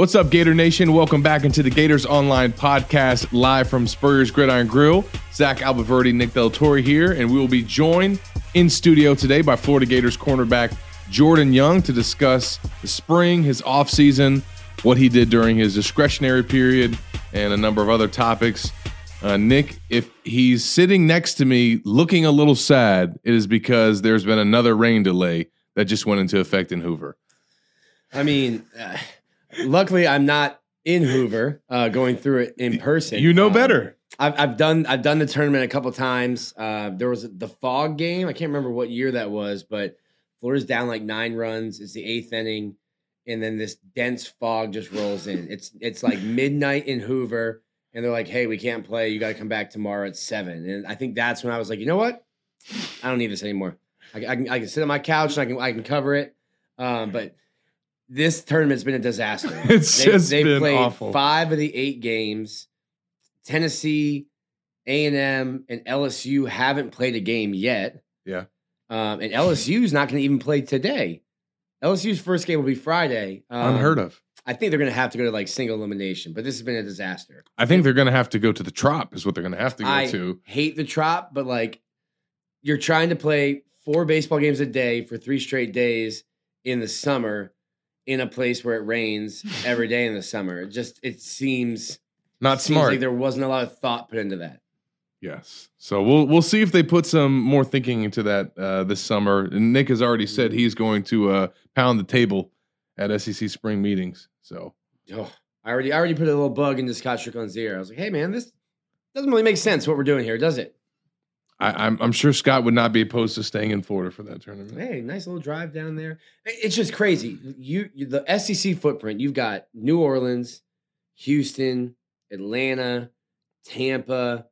What's up, Gator Nation? Welcome back into the Gators Online podcast, live from Spurrier's Gridiron Grill. Zach Abolverdi, Nick de la Torre here, and we will be joined in studio today by Florida Gators cornerback Jordan Young to discuss the spring, his offseason, what he did during his discretionary period, and a number of other topics. Uh, Nick, if he's sitting next to me looking a little sad, it is because there's been another rain delay that just went into effect in Hoover. I mean, uh, luckily I'm not in Hoover uh, going through it in person. You know Um, better. I've, I've done I've done the tournament a couple times. Uh, there was the fog game. I can't remember what year that was, but Florida's down like nine runs. It's the eighth inning, and then this dense fog just rolls in. It's it's like midnight in Hoover, and they're like, "Hey, we can't play. You got to come back tomorrow at 7. And I think that's when I was like, you know what? I don't need this anymore. I, I can I can sit on my couch and I can I can cover it. Um, but this tournament's been a disaster. It's They- just they've been played awful. five of the eight games. Tennessee, A and M, and LSU haven't played a game yet. Yeah. Um, and LSU's not going to even play today. LSU's first game will be Friday. Um, Unheard of. I think they're going to have to go to like single elimination, but this has been a disaster. I think they're going to have to go to the Trop, is what they're going to have to go I to. hate the trop, but like you're trying to play four baseball games a day for three straight days in the summer in a place where it rains every day in the summer. It just it seems Not seems smart. Like there wasn't a lot of thought put into that. yes. So we'll we'll see if they put some more thinking into that uh, this summer. And Nick has already said he's going to uh, pound the table at SEC spring meetings. So Oh, I already I already put a little bug into Scott Stricklin's ear. I was like, hey man, this doesn't really make sense what we're doing here, does it? I, I'm I'm sure Scott would not be opposed to staying in Florida for that tournament. Hey, nice little drive down there. It's just crazy. You, you the SEC footprint. You've got New Orleans, Houston, Atlanta, Tampa,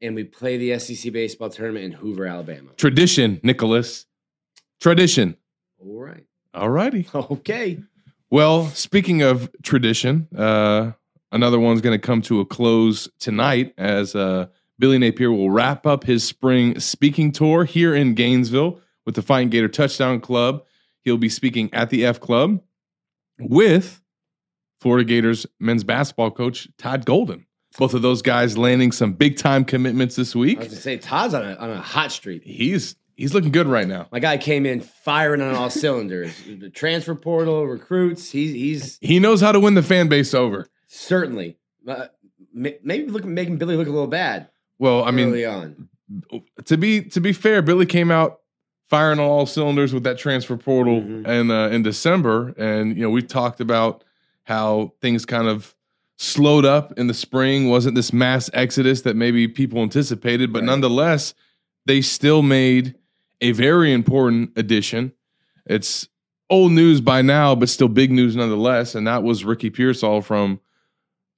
and we play the SEC baseball tournament in Hoover, Alabama. Tradition, Nicholas. Tradition. All right. All righty. Okay. Well, speaking of tradition, uh, another one's going to come to a close tonight as uh, Billy Napier will wrap up his spring speaking tour here in Gainesville with the Fighting Gator Touchdown Club. He'll be speaking at the F Club with Florida Gators men's basketball coach Todd Golden. Both of those guys landing some big time commitments this I week. was gonna say Todd's on a on a hot streak. He's he's looking good right now. My guy came in firing on all cylinders. The transfer portal, recruits. He's he's He knows how to win the fan base over. certainly uh, maybe look, making Billy look a little bad. Well, I mean, early on. to be to be fair, Billy came out firing on all cylinders with that transfer portal Mhm. and uh, in December, and you know we talked about how things kind of slowed up in the spring. wasn't this mass exodus that maybe people anticipated, but Right. nonetheless, they still made a very important addition. It's old news by now, but still big news nonetheless, and that was Ricky Pearsall from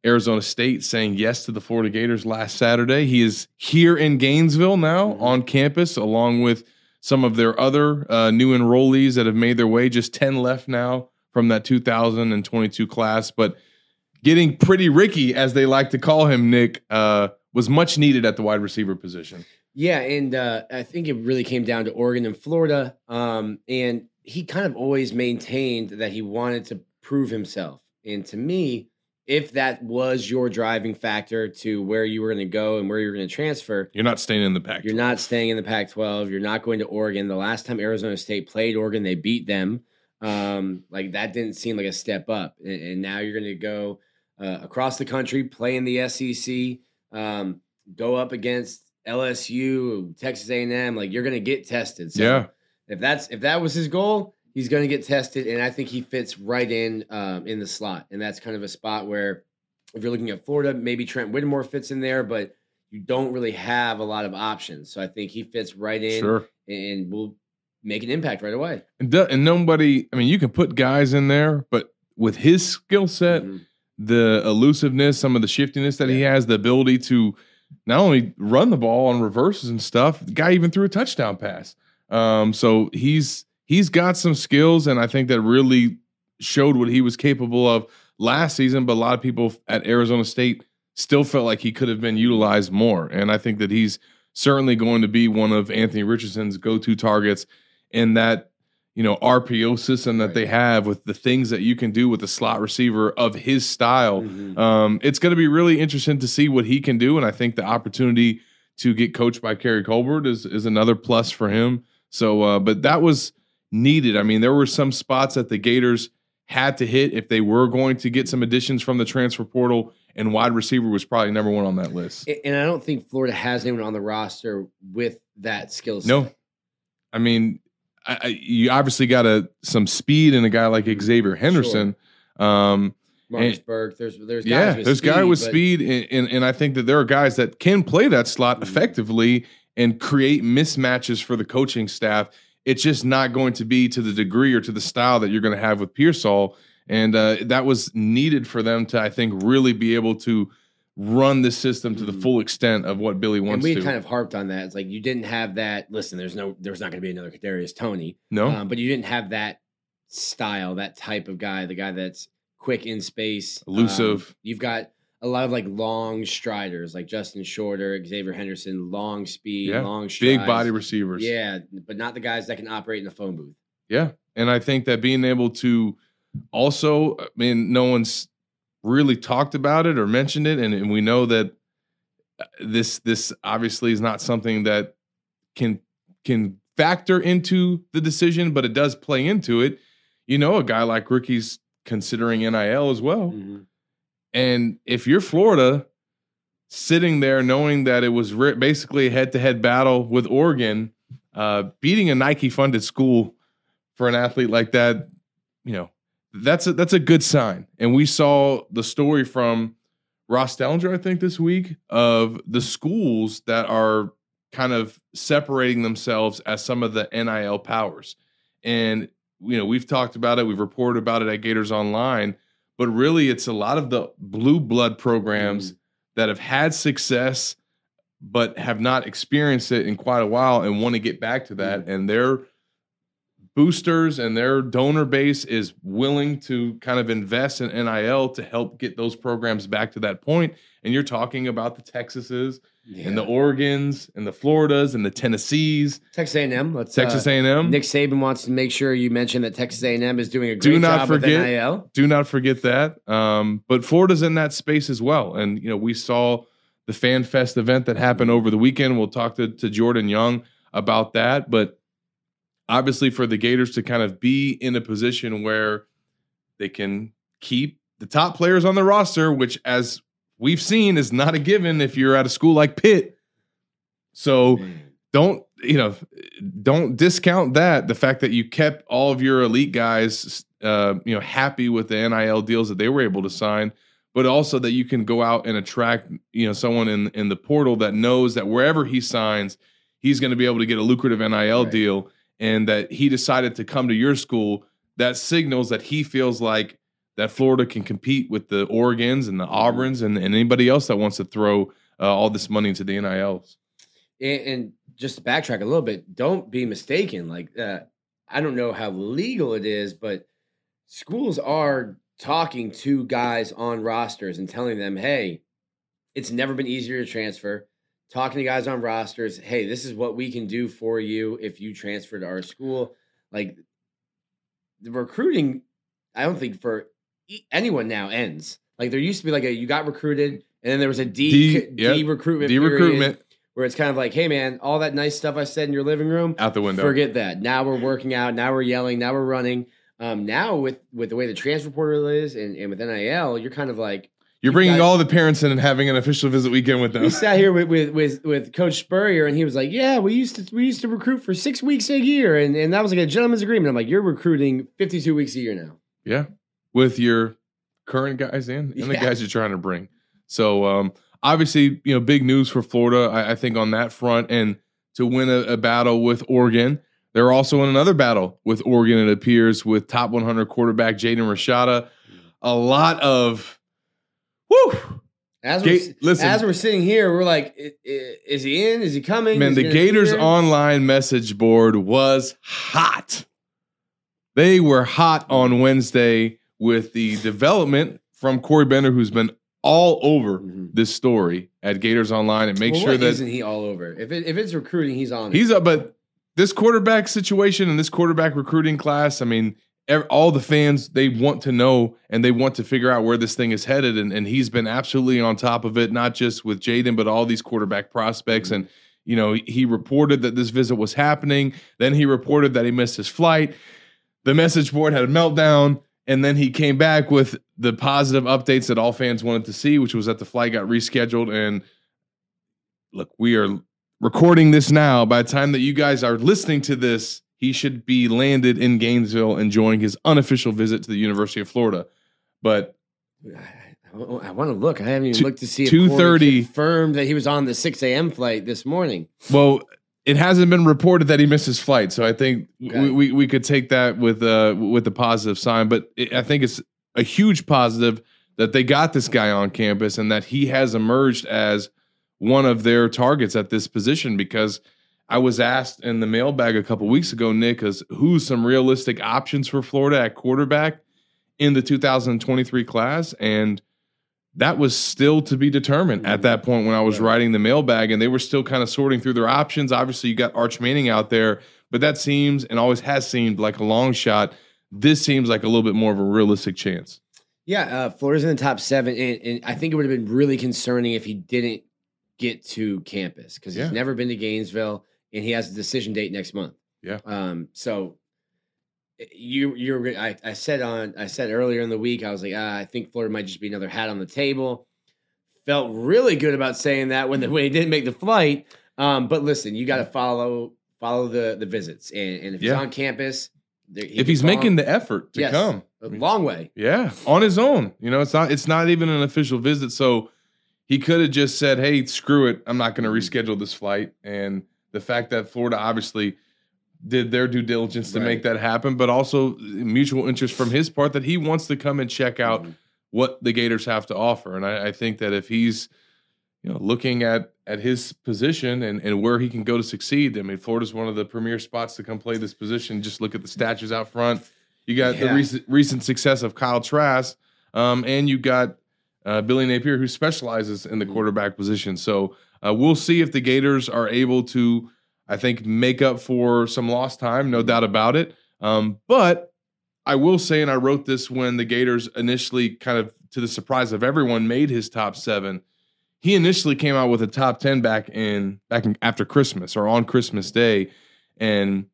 Arizona State saying yes to the Florida Gators last Saturday. He is here in Gainesville now Mhm. on campus, along with some of their other uh, new enrollees that have made their way. Just 10 left now from that 2022 class. But getting pretty Ricky, as they like to call him, Nick, uh, was much needed at the wide receiver position. Yeah, and uh, I think it really came down to Oregon and Florida. Um, and he kind of always maintained that he wanted to prove himself. And to me, if that was your driving factor to where you were going to go and where you're going to transfer, You're not staying in the pack. you're not staying in the Pac 12. You're not going to Oregon. The last time Arizona State played Oregon, they beat them. Um, like that didn't seem like a step up. And, and now you're going to go uh, across the country, play in the SEC, um, go up against LSU, Texas A&M. Like you're going to get tested. So Yeah. if that's if that was his goal, he's going to get tested, and I think he fits right in um, in the slot. And that's kind of a spot where, if you're looking at Florida, maybe Trent Whittemore fits in there, but you don't really have a lot of options. So I think he fits right in Sure. and will make an impact right away. And, do- and nobody, I mean, you can put guys in there, but with his skill set, Mhm. the elusiveness, some of the shiftiness that he has, the ability to not only run the ball on reverses and stuff, the guy even threw a touchdown pass. Um, so he's he's got some skills, and I think that really showed what he was capable of last season. But a lot of people at Arizona State still felt like he could have been utilized more, and I think that he's certainly going to be one of Anthony Richardson's go-to targets in that you know RPO system that Right. they have with the things that you can do with a slot receiver of his style. Mhm. Um, it's going to be really interesting to see what he can do, and I think the opportunity to get coached by Keary Colbert is is another plus for him. So, uh, but that was needed. I mean, there were some spots that the Gators had to hit if they were going to get some additions from the transfer portal, and wide receiver was probably number one on that list. And I don't think Florida has anyone on the roster with that skill set. No, I mean, I, I, you obviously got a some speed in a guy like Xavier Henderson. Um, Marcus Burke. There's there's guys yeah, with there's guy with speed, and, and and I think that there are guys that can play that slot Mhm. effectively and create mismatches for the coaching staff. It's just not going to be to the degree or to the style that you're going to have with Pearsall, and uh, that was needed for them to, I think, really be able to run the system to the Mhm. full extent of what Billy wants. To do. And we to. kind of harped on that. It's like you didn't have that. Listen, there's no, there's not going to be another Kadarius Toney, no, um, but you didn't have that style, that type of guy, the guy that's quick in space, um, Elusive. you've got a lot of like long striders, like Justin Shorter, Xavier Henderson, long speed, Yeah, long strides. big body receivers. Yeah, but not the guys that can operate in the phone booth. Yeah. And I think that being able to also, I mean, no one's really talked about it or mentioned it. And, and we know that uh, this this obviously is not something that can can factor into the decision, but it does play into it. You know, a guy like Ricky's considering NIL as well. Mhm. And if you're Florida, sitting there knowing that it was re- basically a head to head battle with Oregon, uh, beating a Nike funded school for an athlete like that, you know, that's a, that's a good sign. And we saw the story from Ross Dellenger, I think, this week of the schools that are kind of separating themselves as some of the NIL powers. And, you know, we've talked about it, we've reported about it at Gators Online, but really it's a lot of the blue blood programs mm. that have had success but have not experienced it in quite a while and want to get back to that. Mm. And their boosters and their donor base is willing to kind of invest in NIL to help get those programs back to that point. And you're talking about the Texases and the Oregons and the Floridas and the Tennessees, Texas A&M. Let's Texas uh, A&M. Nick Saban wants to make sure you mention that Texas A&M is doing a great Do not job forget- with NIL. do not forget that. Um, but Florida's in that space as well. And, you know, we saw the Fan Fest event that happened over the weekend. We'll talk to, to Jordan Young about that. But obviously, for the Gators to kind of be in a position where they can keep the top players on the roster, which, as we've seen, is not a given if you're at a school like Pitt. So, don't you know don't discount that the fact that you kept all of your elite guys uh you know happy with the NIL deals that they were able to sign but also that you can go out and attract you know someone in in the portal that knows that wherever he signs he's going to be able to get a lucrative NIL Right. deal and that he decided to come to your school that signals that he feels like that Florida can compete with the Oregons and the Auburns and, and anybody else that wants to throw uh, all this money into the NILs. And, and just to backtrack a little bit, don't be mistaken. Like, uh, I don't know how legal it is, but schools are talking to guys on rosters and telling them, hey, it's never been easier to transfer. Talking to guys on rosters, hey, this is what we can do for you if you transfer to our school. Like, the recruiting, I don't think for anyone now ends. Like, there used to be like a you got recruited, and then there was a D, D- D, yep. recruitment. D recruitment where it's kind of like, hey man, all that nice stuff I said in your living room, out the window. forget that. Now we're working out. Now we're yelling. Now we're running. Um, now with with the way the transfer portal is and, and with NIL, you're kind of like You're bringing guys- all the parents in and having an official visit weekend with them. we sat here with, with with with Coach Spurrier, and he was like, "Yeah, we used to we used to recruit for six weeks a year, and and that was like a gentleman's agreement." I'm like, "You're recruiting 52 weeks a year now." yeah, with your current guys in and the guys you're trying to bring. So um, obviously, you know, big news for Florida. I, I think on that front, and to win a, a battle with Oregon. They're also in another battle with Oregon, it appears, with top 100 quarterback Jaden Rashada. A lot of, whoo, As we're, listen. as we're sitting here, we're like, "I- I- is he in? Is he coming? Man, Is he the gonna be Gators there?" online message board was hot. They were hot on Wednesday with the development from Corey Bender, who's been all over Mhm. this story at Gators Online, and make Well, sure what that isn't he all over? If it, if it's recruiting, he's on. it. he's up. But this quarterback situation and this quarterback recruiting class, I mean, all the fans they want to know and they want to figure out where this thing is headed, and, and he's been absolutely on top of it, not just with Jaden, but all these quarterback prospects mm-hmm. and. You know, he reported that this visit was happening. Then he reported that he missed his flight. The message board had a meltdown. And then he came back with the positive updates that all fans wanted to see, which was that the flight got rescheduled. And look, we are recording this now. By the time that you guys are listening to this, he should be landed in Gainesville enjoying his unofficial visit to the University of Florida. But I, want to look. I haven't even Two- looked to see if Corey 2:30 confirmed that he was on the 6 a.m. flight this morning. Well, it hasn't been reported that he missed his flight, so I think Okay. we, we we could take that with uh with a positive sign. But it, I think it's a huge positive that they got this guy on campus and that he has emerged as one of their targets at this position. Because I was asked in the mailbag a couple weeks ago, Nick, is who's some realistic options for Florida at quarterback in the 2023 class, and that was still to be determined at that point when I was writing the mailbag, and they were still kind of sorting through their options. Obviously, you got Arch Manning out there, but that seems and always has seemed like a long shot. This seems like a little bit more of a realistic chance. Yeah, uh, Florida's in the top seven, and, and I think it would have been really concerning if he didn't get to campus because Yeah. he's never been to Gainesville, and he has a decision date next month. Yeah. Um. So eh, you you're I, I said on I said earlier in the week I was like ah, I think Florida might just be another hat on the table. Felt really good about saying that when the when he didn't make the flight. Um. But listen, you got to follow follow the the visits, and, and if he's on campus, there- he if he's making the effort to Yes. come, a long way. Yeah, on his own. You know, it's not it's not even an official visit, so he could have just said, "Hey, screw it. I'm not going to reschedule this flight." And the fact that Florida obviously did their due diligence to Right. make that happen, but also mutual interest from his part that he wants to come and check out Mhm. what the Gators have to offer. And I, I think that if he's you know looking at at his position and, and where he can go to succeed, I mean, Florida's one of the premier spots to come play this position. Just look at the statues out front. You got the Yeah. recent recent success of Kyle Trask, um, and you got uh, Billy Napier, who specializes in the Mhm. quarterback position. So uh, we'll see if the Gators are able to, I think, make up for some lost time, no doubt about it. Um, but I will say, and I wrote this when the Gators initially, kind of to the surprise of everyone, made his top seven. He initially came out with a top ten back in back in, after Christmas or on Christmas Day, and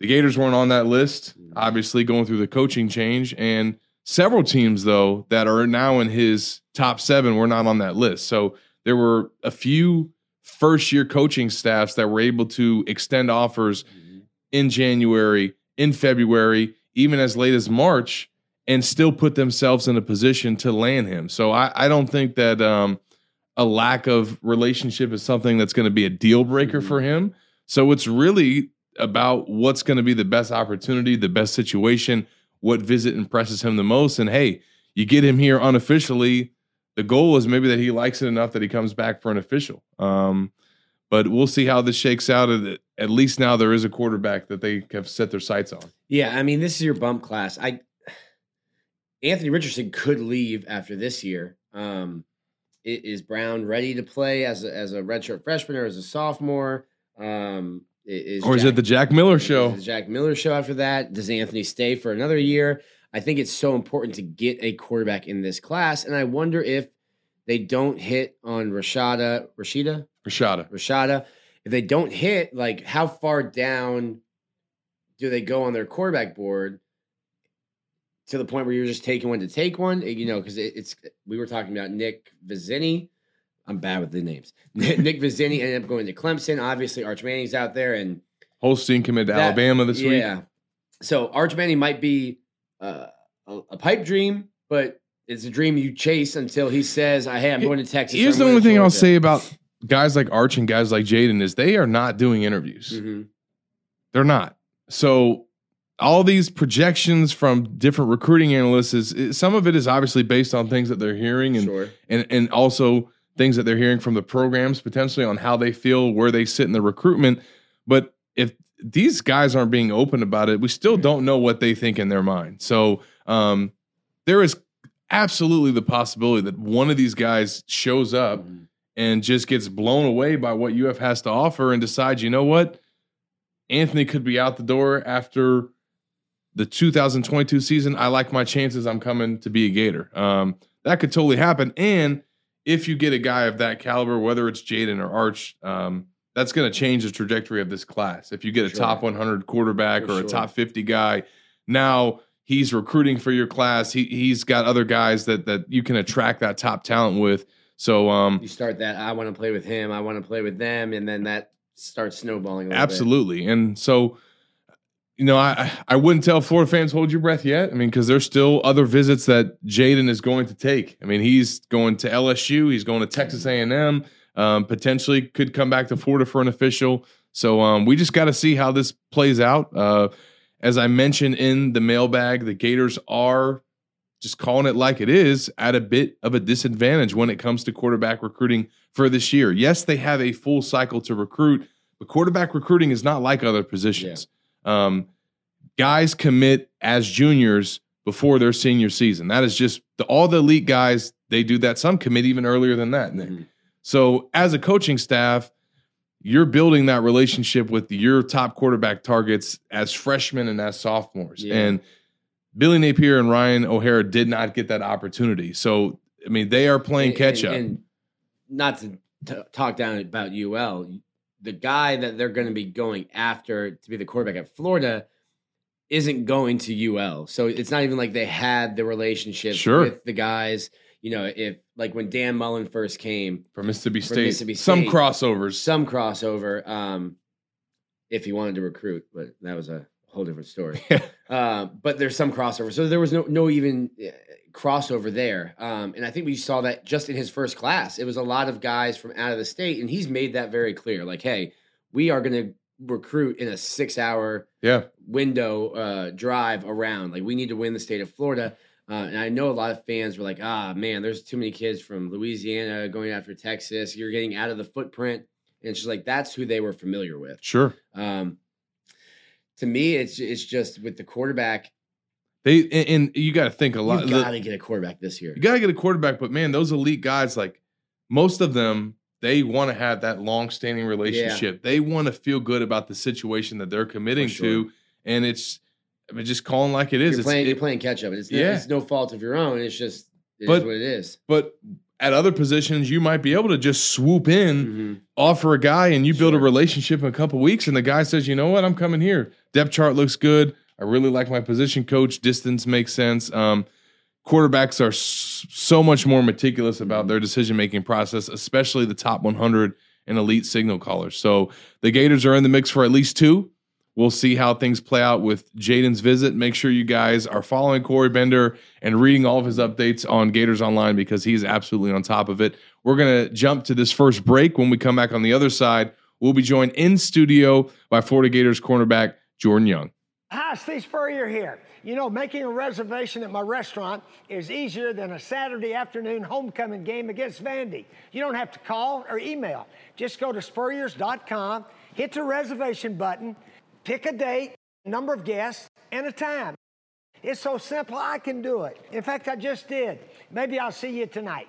the Gators weren't on that list. Obviously, going through the coaching change, and several teams though that are now in his top seven were not on that list. So there were a few first year coaching staffs that were able to extend offers in January, in February, even as late as March, and still put themselves in a position to land him. So I, I don't think that um, a lack of relationship is something that's going to be a deal breaker Mhm. for him. So it's really about what's going to be the best opportunity, the best situation, what visit impresses him the most. And hey, you get him here unofficially. The goal is maybe that he likes it enough that he comes back for an official. Um, but we'll see how this shakes out. At least now there is a quarterback that they have set their sights on. Yeah, I mean, this is your bump class. I Anthony Richardson could leave after this year. Um, is Brown ready to play as a, as a redshirt freshman or as a sophomore? Um, is Or is Jack- it the Jack Miller is show? the Jack Miller show after that? Does Anthony stay for another year? I think it's so important to get a quarterback in this class, and I wonder if they don't hit on Rashada, Rashida, Rashada. Rashada. If they don't hit, like how far down do they go on their quarterback board to the point where you're just taking one to take one? You know, because it, it's we were talking about Nick Vizzina. I'm bad with the names. Nick Vizzina ended up going to Clemson. Obviously, Arch Manning's out there, and Holstein committed to that- Alabama this week. yeah. So Arch Manning might be uh, a, a pipe dream, but it's a dream you chase until he says, "Hey, I'm going to Texas." Here's the only thing I'll say about guys like Arch and guys like Jaden is they are not doing interviews. Mhm. They're not. So all these projections from different recruiting analysts is is- some of it is obviously based on things that they're hearing and Sure. and and also things that they're hearing from the programs potentially on how they feel where they sit in the recruitment but if these guys aren't being open about it we still don't know what they think in their mind so um there is absolutely the possibility that one of these guys shows up Mhm. and just gets blown away by what UF has to offer and decides, you know what? Anthony could be out the door after the 2022 season. I like my chances. I'm coming to be a Gator. Um, that could totally happen. And if you get a guy of that caliber, whether it's Jaden or Arch, um, that's going to change the trajectory of this class. If you get a Sure. top 100 quarterback For or a top 50 guy, now he's recruiting for your class. He he's got other guys that that you can attract that top talent with. So um, You start that. I want to play with him. I want to play with them, and then that starts snowballing. A little bit. Absolutely. And so, you know, I I wouldn't tell Florida fans hold your breath yet. I mean, because there's still other visits that Jaden is going to take. I mean, he's going to LSU. He's going to Texas A&M. Um, potentially could come back to Florida for an official. So um, we just got to see how this plays out. Uh, as I mentioned in the mailbag, the Gators are just calling it like it is at a bit of a disadvantage when it comes to quarterback recruiting for this year. Yes, they have a full cycle to recruit, but quarterback recruiting is not like other positions. Um, guys commit as juniors before their senior season. That is just the, all the elite guys. They do that. Some commit even earlier than that. Mhm. So as a coaching staff, you're building that relationship with your top quarterback targets as freshmen and as sophomores. Yeah. And Billy Napier and Ryan O'Hara did not get that opportunity. So I mean, they are playing And- catch and- up. And not to t- talk down about UL, the guy that they're going to be going after to be the quarterback at Florida isn't going to UL. So it's not even like they had the relationship Sure. with the guys. You know, if like when Dan Mullen first came, for Mississippi State, Mississippi some crossovers. some crossover, um, if he wanted to recruit, but that was a whole different story. uh, but there's some crossover, so there was no no even crossover there. Um, and I think we saw that just in his first class. It was a lot of guys from out of the state, and he's made that very clear. Like, hey, we are going to recruit in a six hour yeah, window uh, drive around. Like we need to win the state of Florida. Uh, and I know a lot of fans were like, ah, man, there's too many kids from Louisiana going after Texas. You're getting out of the footprint. And it's just like, that's who they were familiar with. sure. Um, to me, it's it's just with the quarterback, They and, and you got to think a lot. you got to get a quarterback this year. You got to get a quarterback, but man, those elite guys, like most of them, they want to have that long-standing relationship. They want to feel good about the situation that they're committing sure. to, and it's I mean, just calling like it is. You're It's- playing, you're playing catch up. It's, no, Yeah. it's no fault of your own. It's just it is But- what it is. but at other positions, you might be able to just swoop in, Mhm. offer a guy, and you build a relationship in a couple weeks, and the guy says, "You know what? I'm coming here. Depth chart looks good. I really like my position coach. Distance makes sense." Um, quarterbacks are so much more meticulous about their decision making process, especially the top 100 and elite signal callers. So the Gators are in the mix for at least two. We'll see how things play out with Jaden's visit. Make sure you guys are following Corey Bender and reading all of his updates on Gators Online because he's absolutely on top of it. We're going to jump to this first break. When we come back on the other side, we'll be joined in studio by Florida Gators cornerback Jordan Young. Hi, Steve Spurrier here. You know, making a reservation at my restaurant is easier than a Saturday afternoon homecoming game against Vandy. You don't have to call or email. Just go to spurriers.com, hit the reservation button, pick a date, number of guests, and a time. It's so simple, I can do it. In fact, I just did. Maybe I'll see you tonight.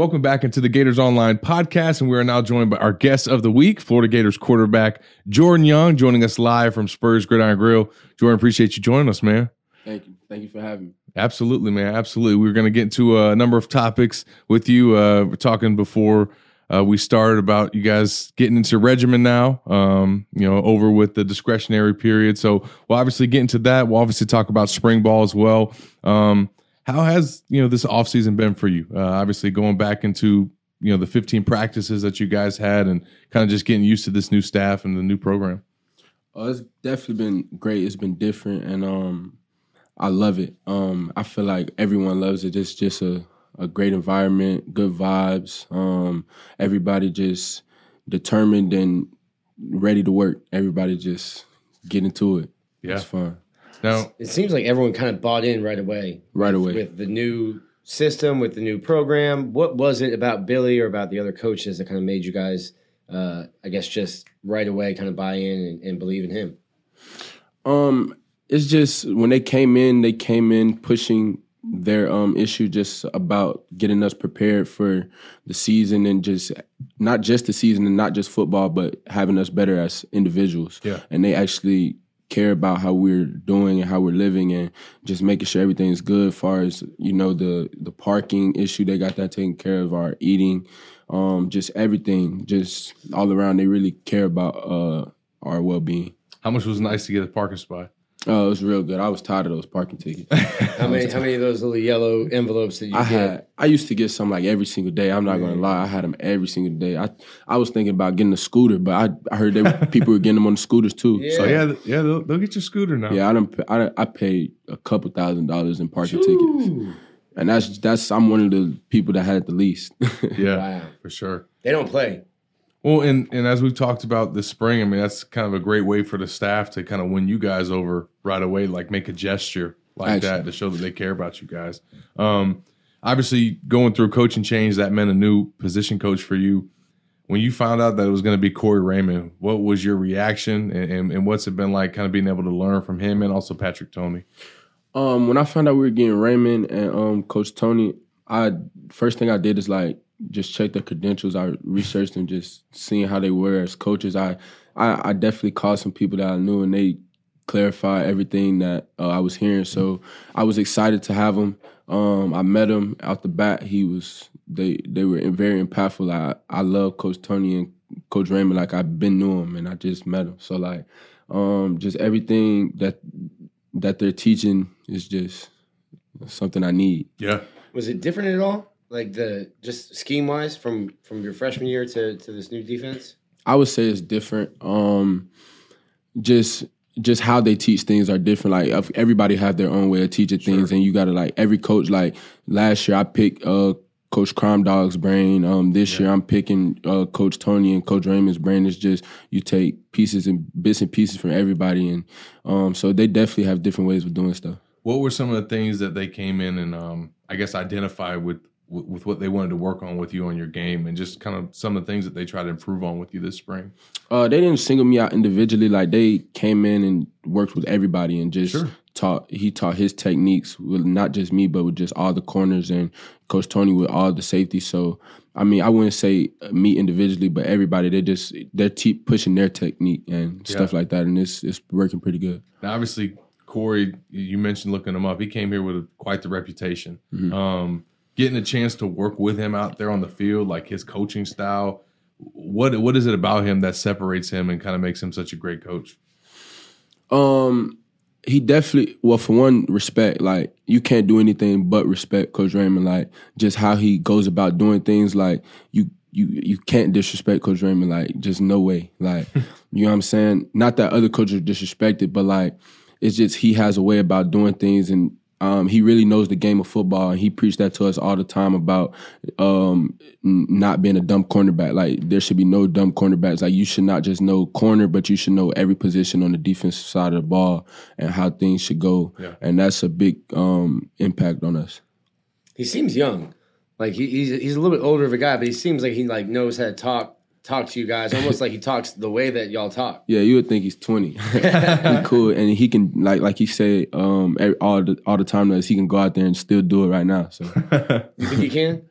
Welcome back into the Gators Online podcast, and we are now joined by our guest of the week, Florida Gators quarterback Jordan Young, joining us live from Spurs Gridiron Grill. Jordan, appreciate you joining us, man. Thank you. Thank you for having me. Absolutely, man. Absolutely. We're going to get into a number of topics with you. Uh, we're talking before uh, we started about you guys getting into regimen now, um, you know, over with the discretionary period. So we'll obviously get into that. We'll obviously talk about spring ball as well. Um, how has, you know, this offseason been for you? Uh, obviously going back into, you know, the 15 practices that you guys had and kind of just getting used to this new staff and the new program. Oh, it's definitely been great. It's been different, and um, I love it. Um, I feel like everyone loves it. It's just a, a great environment, good vibes. Um, everybody just determined and ready to work. Everybody just get into it. Yeah. It's fun. Now, It seems like everyone kind of bought in right away. Right with- away. With the new system, with the new program. What was it about Billy or about the other coaches that kind of made you guys, uh, I guess, just right away kind of buy in and, and believe in him? Um, it's just when they came in, they came in pushing their um issue just about getting us prepared for the season and just not just the season and not just football, but having us better as individuals. Yeah. And they actually care about how we're doing and how we're living and just making sure everything's good as far as, you know, the the parking issue, they got that taken care of, our eating, um, just everything, just all around they really care about uh our well being. how much was nice to get a parking spot? Oh, it was real good. I was tired of those parking tickets. How many? How many of those little yellow envelopes did you I get? had I used to get some like every single day. I'm not gonna lie, I had them every single day. I I was thinking about getting a scooter, but I I heard that people were getting them on the scooters too. So, So yeah, yeah, they'll, they'll get your scooter now. yeah, I done, I done- I paid a couple thousand dollars in parking tickets, and that's that's I'm one of the people that had it the least. Yeah, Wow. for sure. They don't play. Well, and and as we've talked about this spring, I mean that's kind of a great way for the staff to kind of win you guys over right away, like make a gesture like that to show that they care about you guys. Um, obviously, going through coaching change that meant a new position coach for you. When you found out that it was going to be Corey Raymond, what was your reaction, and, and, and what's it been like, kind of being able to learn from him and also Patrick Toney? Um, when I found out we were getting Raymond and um Coach Toney, I first thing I did is like just check their credentials. I researched them, just seeing how they were as coaches. I I, I definitely called some people that I knew, and they clarified everything that uh, I was hearing. So I was excited to have him. Um, I met him out the bat. He was they they were very impactful. I I love Coach Toney and Coach Raymond. Like I've been knew him, and I just met him. So like um, just everything that that they're teaching is just something I need. Yeah, Was it different at all? Like the just scheme wise from from your freshman year to to this new defense? I would say it's different. Um, just just how they teach things are different. Like everybody have their own way of teaching things, and you got to like every coach. Like last year, I picked uh, Coach Crime Dog's brain. Um, this year, I'm picking uh, Coach Toney and Coach Raymond's brain. It's just you take pieces and bits and pieces from everybody, and um, so they definitely have different ways of doing stuff. what were some of the things that they came in and um, I guess identify with with with what they wanted to work on with you on your game, and just kind of some of the things that they try to improve on with you this spring? Uh, they didn't single me out individually. Like they came in and worked with everybody and just Sure. taught. He taught his techniques with not just me, but with just all the corners and Coach Toney with all the safety. So I mean, I wouldn't say me individually, but everybody. They just they're pushing their technique and stuff Yeah. like that, and it's it's working pretty good. Now, obviously, Corey, you mentioned looking him up. He came here with quite the reputation. Um, getting a chance to work with him out there on the field, like his coaching style, what what is it about him that separates him and kind of makes him such a great coach? Um, he definitely well for one respect like you can't do anything but respect coach raymond like just how he goes about doing things like you you you can't disrespect coach raymond like just no way like you know what i'm saying not that other coaches are disrespected but like it's just he has a way about doing things and um, he really knows the game of football, and he preached that to us all the time about um, not being a dumb cornerback. Like there should be no dumb cornerbacks. Like you should not just know corner, but you should know every position on the defensive side of the ball and how things should go. Yeah. And that's a big um, impact on us. He seems young. Like he, he's he's a little bit older of a guy, but he seems like he like knows how to talk talk to you guys, almost like he talks the way that y'all talk. Yeah, you would think he's twenty. he cool, and he can like like he said um, every, all the all the time that he can go out there and still do it right now. So You think he can?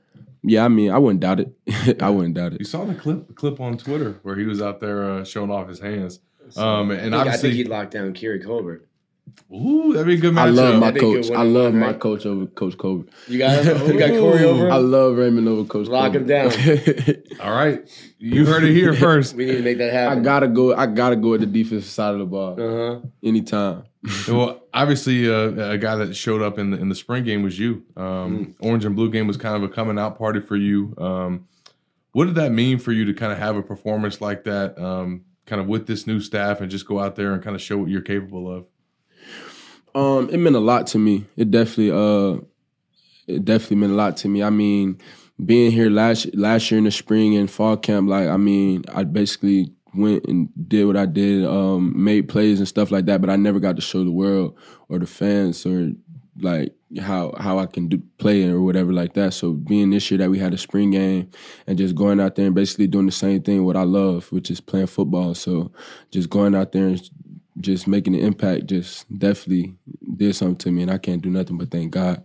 yeah, I mean, I wouldn't doubt it. I wouldn't doubt it. You saw the clip the clip on Twitter where he was out there uh, showing off his hands. Um, I and think, I think he'd lock down Keary Colbert. Ooh, that'd be a good matchup. I love my That'd be a good coach. I love my right? coach over Coach Colbert. You got him? You got Corey over I love Raymond over Coach. Lock him down. All right, you heard it here first. We need to make that happen. I gotta go. I gotta go at the defensive side of the ball Uh huh. anytime. well, obviously, uh, a guy that showed up in the in the spring game was you. Um, Orange and blue game was kind of a coming out party for you. Um, what did that mean for you to kind of have a performance like that, um, kind of with this new staff, and just go out there and kind of show what you're capable of? Um, it meant a lot to me. It definitely, uh, it definitely meant a lot to me. I mean, being here last last year in the spring and fall camp, like I mean, I basically went and did what I did, um, made plays and stuff like that. But I never got to show the world or the fans or like how how I can do play or whatever like that. So being this year that we had a spring game and just going out there and basically doing the same thing what I love, which is playing football. So just going out there and just making an impact just definitely did something to me and I can't do nothing but thank God.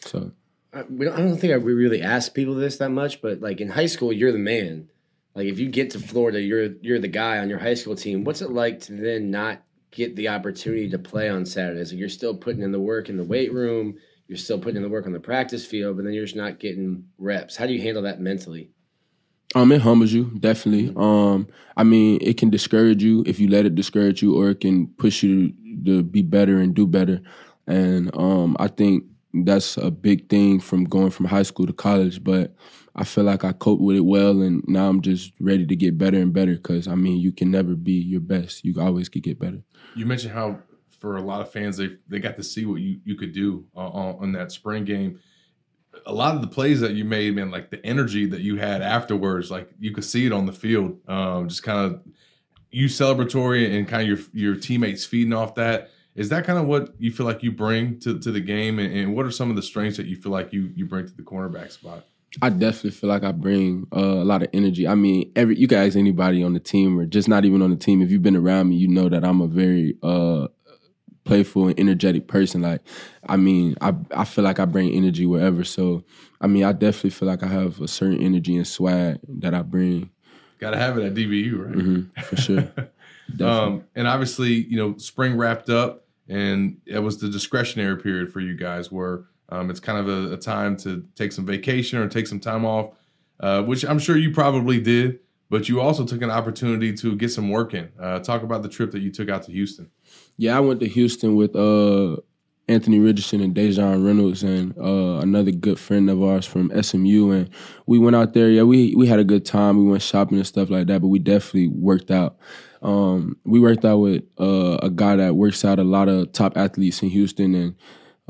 So I, we don't, I don't think I, we really ask people this that much, but like in high school, you're the man. Like if you get to Florida, you're you're the guy on your high school team. What's it like to then not get the opportunity to play on Saturdays? Like you're still putting in the work in the weight room, you're still putting in the work on the practice field, but then you're just not getting reps. How do you handle that mentally? Um, it humbles you definitely. Um, I mean, it can discourage you if you let it discourage you, or it can push you to be better and do better. And um, I think that's a big thing from going from high school to college. But I feel like I cope with it well, and now I'm just ready to get better and better. Because I mean, you can never be your best. You always can get better. You mentioned how for a lot of fans they they got to see what you you could do uh, on that spring game. A lot of the plays that you made, man, like the energy that you had afterwards, like you could see it on the field. Um, just kind of you celebratory and kind of your your teammates feeding off that. Is that kind of what you feel like you bring to, to the game, and, and what are some of the strengths that you feel like you you bring to the cornerback spot? I definitely feel like I bring uh, a lot of energy. I mean, every you guys, anybody on the team or just not even on the team, if you've been around me, you know that I'm a very uh, playful and energetic person. Like, I mean, I I feel like I bring energy wherever. So, I mean, I definitely feel like I have a certain energy and swag that I bring. Got to have it at DBU, right? Mhm, for sure. Um, and obviously, you know, spring wrapped up, and it was the discretionary period for you guys, where um, it's kind of a, a time to take some vacation or take some time off, uh, which I'm sure you probably did. But you also took an opportunity to get some work in. Uh, talk about the trip that you took out to Houston. Yeah, I went to Houston with uh, Anthony Richardson and Daejon Reynolds and uh, another good friend of ours from SMU, and we went out there. Yeah, we we had a good time. We went shopping and stuff like that, but we definitely worked out. Um, we worked out with uh, a guy that works out a lot of top athletes in Houston, and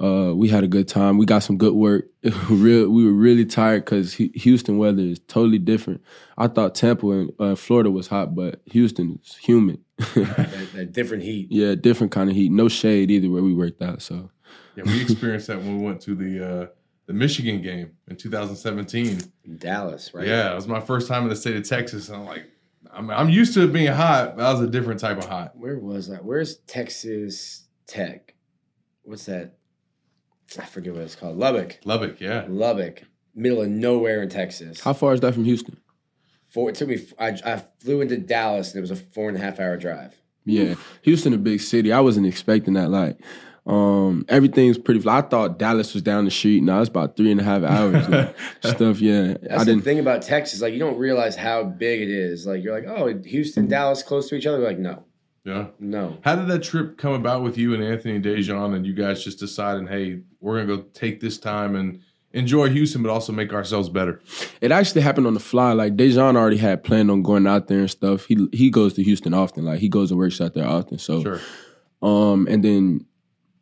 uh, we had a good time. We got some good work. Real, we were really tired because Houston weather is totally different. I thought Tampa and uh, Florida was hot, but Houston is humid. that, that different heat. Yeah, different kind of heat. No shade either where we worked out. So Yeah, we experienced that when we went to the uh, the Michigan game in 2017. In Dallas, right? Yeah, it was my first time in the state of Texas, and I'm like, I'm, I'm used to it being hot. But that was a different type of hot. Where was that? Where's Texas Tech? What's that? I forget what it's called. Lubbock. Lubbock, yeah. Lubbock, middle of nowhere in Texas. how far is that from Houston? Four, it took me. I, I flew into Dallas and it was a four and a half hour drive. Yeah, Houston, a big city. I wasn't expecting that. Like, um, everything's pretty. I thought Dallas was down the street. Now it's about three and a half hours. like, stuff. Yeah, That's I the didn't. thing about Texas. Like you don't realize how big it is. Like you're like, oh, Houston, Dallas, close to each other. We're like, no, Yeah. no. How did that trip come about with you and Anthony and Daejon, and you guys just deciding, hey, we're gonna go take this time and enjoy Houston, but also make ourselves better? It actually happened on the fly. Like Daejon already had planned on going out there and stuff. He he goes to Houston often. Like he goes and works out there often. So Sure. Um, and then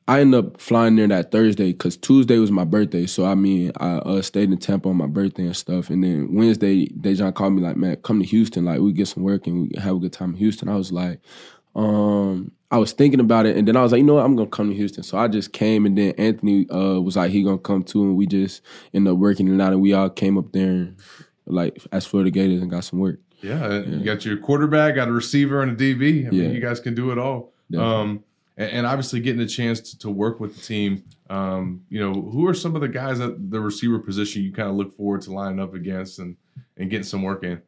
I ended up flying there that Thursday because Tuesday was my birthday. So I mean, I uh, stayed in Tampa on my birthday and stuff. And then Wednesday, Daejon called me like, "Man, come to Houston. Like we get some work and we have a good time in Houston." I was like, um, I was thinking about it, and then I was like, you know what, I'm gonna come to Houston. So I just came, and then Anthony uh, was like, he gonna come too, and we just ended up working it out, and we all came up there, and, like as Florida Gators, and got some work. Yeah, you got your quarterback, got a receiver, and a DB. I mean, Yeah. you guys can do it all. Um, and, and obviously getting a chance to, to work with the team. Um, you know, who are some of the guys at the receiver position you kind of look forward to lining up against and and getting some work in?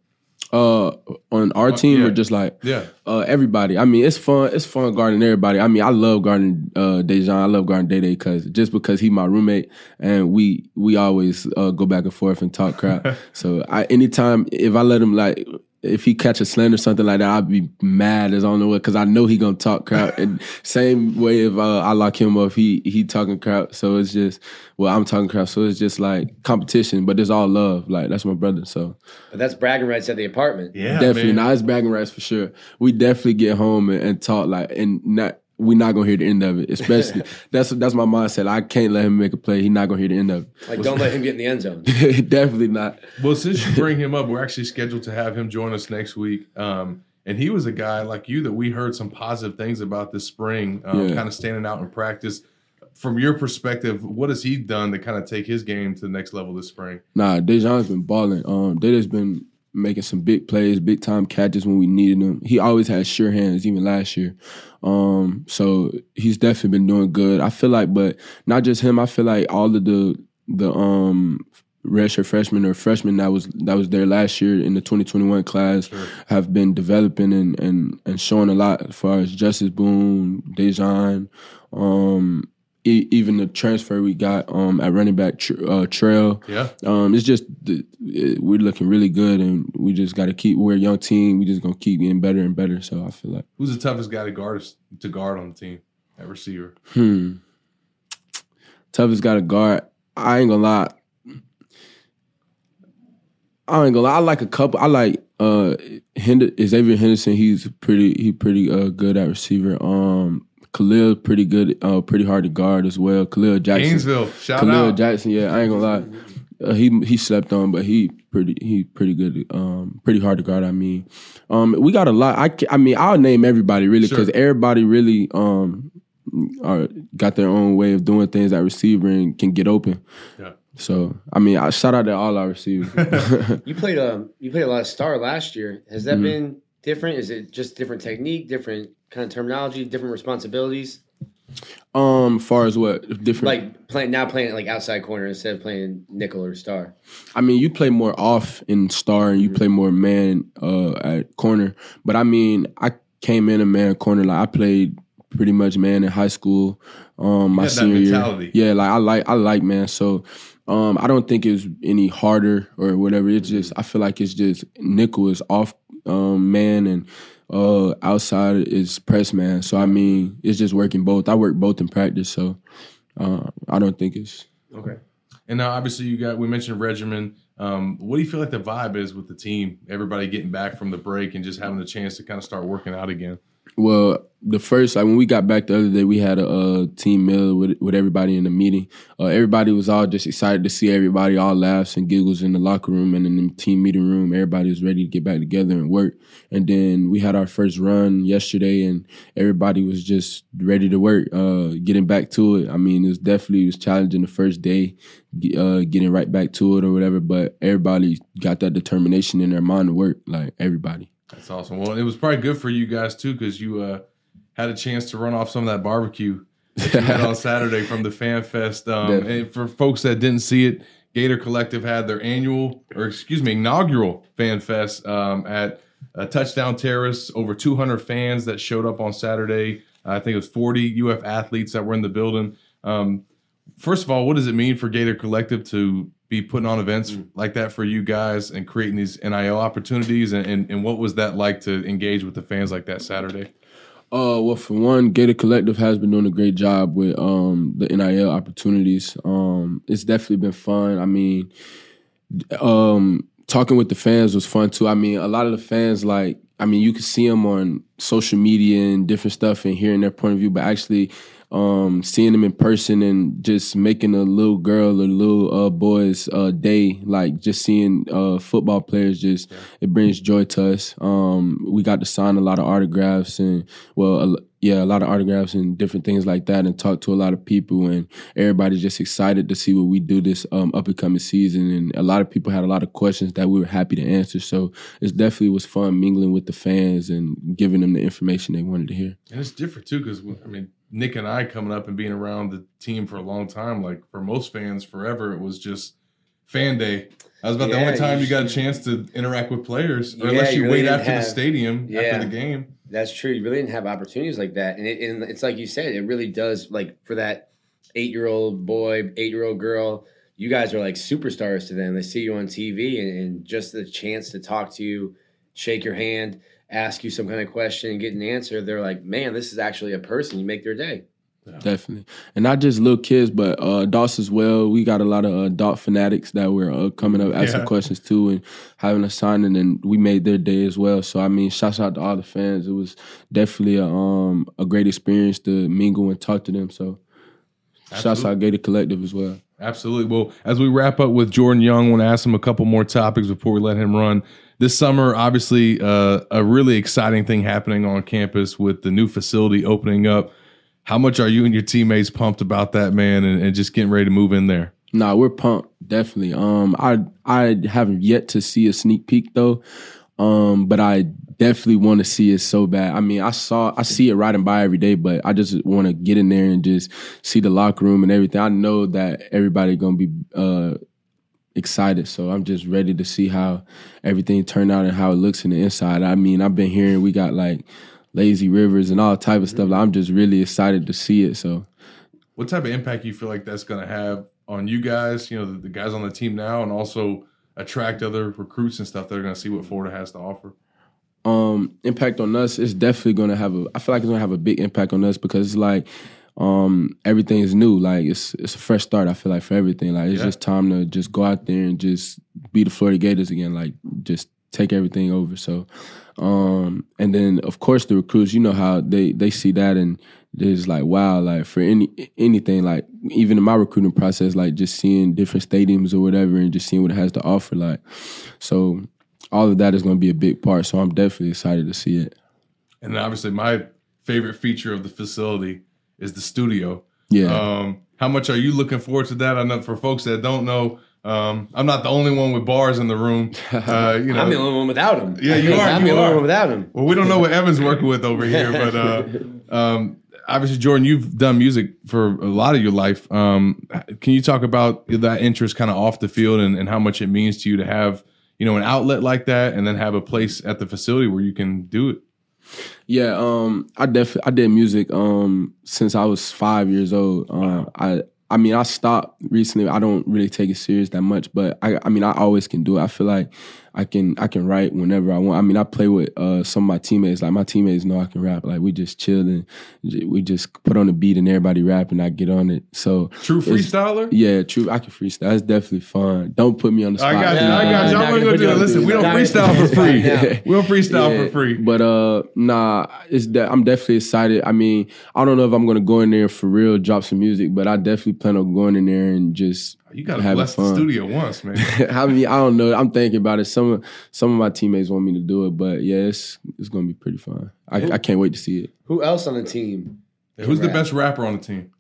Uh, on our team yeah. or just like Yeah. uh, everybody. I mean, it's fun. It's fun guarding everybody. I mean, I love guarding uh, Daejon. I love guarding Day Day because just because he my roommate and we we always uh, go back and forth and talk crap. so I anytime if I let him like. If he catch a slant or something like that, I'd be mad as I don't know what because I know he gonna talk crap. and same way if uh, I lock him up, he he talking crap. So it's just well, I'm talking crap. So it's just like competition, but it's all love. Like that's my brother. So But that's bragging rights at the apartment. Yeah, definitely man. not. It's bragging rights for sure. We definitely get home and, and talk like, and not we not gonna hear the end of it. Especially that's that's my mindset. I can't let him make a play. He's not gonna hear the end of it. Like, don't let him get in the end zone. definitely not. Well, since you bring him up, we're actually scheduled to have him join us next week. Um, and he was a guy like you that we heard some positive things about this spring, um, Yeah. kind of standing out in practice. From your perspective, what has he done to kind of take his game to the next level this spring? Nah, Daejon's been balling. Um, Daejon's been making some big plays, big time catches when we needed him. He always had sure hands, even last year. Um, so he's definitely been doing good. I feel like, but not just him. I feel like all of the the um redshirt freshmen or freshmen that was that was there last year in the 2021 class have been developing and and and showing a lot as far as Justice Boone, Daejon, um, e- even the transfer we got um at running back tr- uh, Trail. Yeah. Um, it's just the, it, we're looking really good, and we just got to keep. We're a young team. We just gonna keep getting better and better. So I feel like, Who's the toughest guy to guard to guard on the team at receiver? hmm, toughest got to guard. I ain't gonna lie. I ain't gonna lie. I like a couple. I like uh Hend- Xavier Henderson. He's pretty. He pretty uh good at receiver. Um, Kahleil pretty good. Uh, pretty hard to guard as well. Kahleil Jackson. Gainesville, shout out. Kahleil out. Jackson, yeah, I ain't gonna lie. Uh, he he slept on, but he pretty he pretty good. Um, pretty hard to guard. I mean, um, we got a lot. I I mean, I'll name everybody really because Sure. everybody really um are got their own way of doing things at receiver and can get open. Yeah. So I mean, I shout out to all our receivers. You played um you played a lot of star last year. Has that Mhm. been different? Is it just different technique, different kind of terminology, different responsibilities? um, far as what different Like playing now playing like outside corner instead of playing nickel or star. I mean, you play more off in star and you play more man uh, at corner. But I mean, I came in a man corner. Like I played pretty much man in high school. Um, my had senior year, yeah, like I like I like man. So um, I don't think it's any harder or whatever. It's just I feel like it's just nickel is off um, man and uh, outside is press man. So I mean, it's just working both. I work both in practice, so uh, I don't think it's Okay. And now, obviously, you got we mentioned regimen. Um, what do you feel like the vibe is with the team? Everybody getting back from the break and just having the chance to kind of start working out again. Well, the first like when we got back the other day, we had a, uh team meal with with everybody in the meeting. Uh, everybody was all just excited to see everybody, all laughs and giggles in the locker room and in the team meeting room. Everybody was ready to get back together and work. And then we had our first run yesterday, and everybody was just ready to work, uh, getting back to it. I mean, it was definitely it was challenging the first day, uh, getting right back to it or whatever. But everybody got that determination in their mind to work, like everybody. That's awesome. Well, it was probably good for you guys too because you uh, had a chance to run off some of that barbecue that you had on Saturday from the Fan Fest. Um, and for folks that didn't see it, Gator Collective had their annual, or excuse me, inaugural Fan Fest um, at uh, Touchdown Terrace. Over 200 fans that showed up on Saturday. I think it was 40 UF athletes that were in the building. Um, first of all, what does it mean for Gator Collective to be putting on events like that for you guys and creating these NIL opportunities? And, and, and what was that like to engage with the fans like that Saturday? Uh, well, for one, Gator Collective has been doing a great job with um the NIL opportunities. Um, it's definitely been fun. I mean, um, talking with the fans was fun too. I mean, a lot of the fans like. I mean, you can see them on social media and different stuff and hearing their point of view, but actually um, seeing them in person and just making a little girl or little uh, boy's uh, day, like just seeing uh, football players, just it brings joy to us. Um, we got to sign a lot of autographs and well, a, yeah, a lot of autographs and different things like that, and talk to a lot of people, and everybody's just excited to see what we do this um, up and coming season. And a lot of people had a lot of questions that we were happy to answer. So it definitely was fun mingling with the fans and giving them the information they wanted to hear. And it's different too, because I mean, Nick and I coming up and being around the team for a long time, like for most fans, forever it was just fan day. That was about the only time you you, got a chance to interact with players, Yeah, unless you, you really wait after have- the stadium Yeah. after the game. That's true. You really didn't have opportunities like that, and, it, and it's like you said, it really does. Like for that eight-year-old boy, eight-year-old girl, you guys are like superstars to them. They see you on TV, and, and just the chance to talk to you, shake your hand, ask you some kind of question, and get an answer. They're like, man, this is actually a person. You make their day. Definitely, and not just little kids, but uh, adults as well. We got a lot of adult fanatics that were uh, coming up asking Yeah. questions too, and having a signing, and we made their day as well. So I mean, shouts out to all the fans. It was definitely a um a great experience to mingle and talk to them. So shouts Absolutely. out Gator Collective as well. Absolutely. Well, as we wrap up with Jordan Young, I want to ask him a couple more topics before we let him run. This summer, obviously, uh, a really exciting thing happening on campus with the new facility opening up. How much are you and your teammates pumped about that, man, and, and just getting ready to move in there? Nah, we're pumped, definitely. Um, I I haven't yet to see a sneak peek though, um, but I definitely want to see it so bad. I mean, I saw I see it riding by every day, but I just want to get in there and just see the locker room and everything. I know that everybody gonna be uh excited, so I'm just ready to see how everything turned out and how it looks in the inside. I mean, I've been hearing we got like lazy rivers and all type of stuff. Like, I'm just really excited to see it. So. What type of impact you feel like that's going to have on you guys, you know, the, the guys on the team now, and also attract other recruits and stuff that are going to see what Florida has to offer? Um impact on us it's definitely gonna have a i feel like it's gonna have a big impact on us because it's like um everything is new. Like it's it's a fresh start i feel like for everything. Like it's Yeah. just time to just go out there and just be the florida gators again. Like just take everything over. So um and then of course the recruits you know how they they see that and there's like wow like for any anything like even in my recruiting process like just seeing different stadiums or whatever and just seeing what it has to offer like so all of that is going to be a big part. So I'm definitely excited to see it. And then obviously, my favorite feature of the facility is the studio. Yeah. Um, how much are you looking forward to that? I know for folks that don't know, um, I'm not the only one with bars in the room. Uh, you know, I'm the only one without him. Yeah, you are, I'm you the only are. one without him. Well, we don't know what Evan's working with over here, but uh, um, obviously, Jordan, you've done music for a lot of your life. Um, can you talk about that interest kind of off the field and, and how much it means to you to have, you know, an outlet like that and then have a place at the facility where you can do it? Yeah, um, I def I did music um since I was five years old. Uh, I I mean I stopped recently. I don't really take it serious that much, but I I mean I always can do it. I feel like I can I can write whenever I want. I mean I play with uh some of my teammates. Like my teammates know I can rap. Like we just chill and we just put on a beat and everybody rap and I get on it. So True freestyler? Yeah, true. I can freestyle. That's definitely fun. Don't put me on the spot. I got you. Nah, I got you. nah, I'm gonna go do it. Listen, we don't nah, freestyle for free. Yeah. We don't freestyle Yeah, for free. But uh, nah, it's de- I'm definitely excited. I mean, I don't know if I'm gonna go in there for real, drop some music, but I definitely plan on going in there and just You got to having bless the studio once, man. I mean, I don't know. I'm thinking about it. Some of some of my teammates want me to do it, but yeah, it's it's gonna be pretty fun. I, I can't wait to see it. Who else on the team? Who's the best rapper on the team?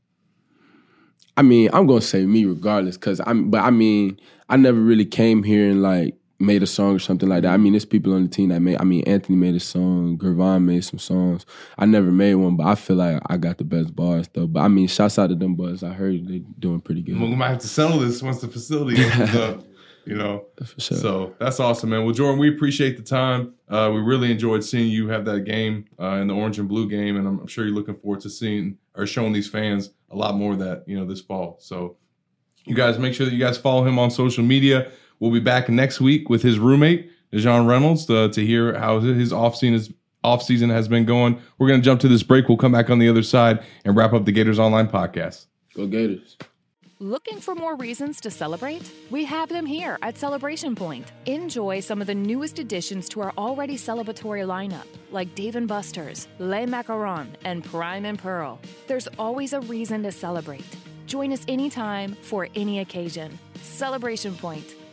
I mean, I'm gonna say me regardless, cause I'm. But I mean, I never really came here and like made a song or something like that. I mean, there's people on the team that made. I mean, Anthony made a song, Gervon made some songs. I never made one, but I feel like I got the best bars though. But I mean, shouts out to them boys. I heard they doing pretty good. We might have to settle this once the facility opens up. You know, sure. so that's awesome, man. Well, Jordan, we appreciate the time. Uh, we really enjoyed seeing you have that game uh, in the orange and blue game, and I'm, I'm sure you're looking forward to seeing or showing these fans a lot more of that, you know, this fall. So, you guys make sure that you guys follow him on social media. We'll be back next week with his roommate, John Reynolds, to, to hear how his off season is. Off season has been going. We're going to jump to this break. We'll come back on the other side and wrap up the Gators Online podcast. Go Gators. Looking for more reasons to celebrate? We have them here at Celebration Point. Enjoy some of the newest additions to our already celebratory lineup, like Dave and Buster's, Les Macarons, and Prime and Pearl. There's always a reason to celebrate. Join us anytime for any occasion. Celebration Point,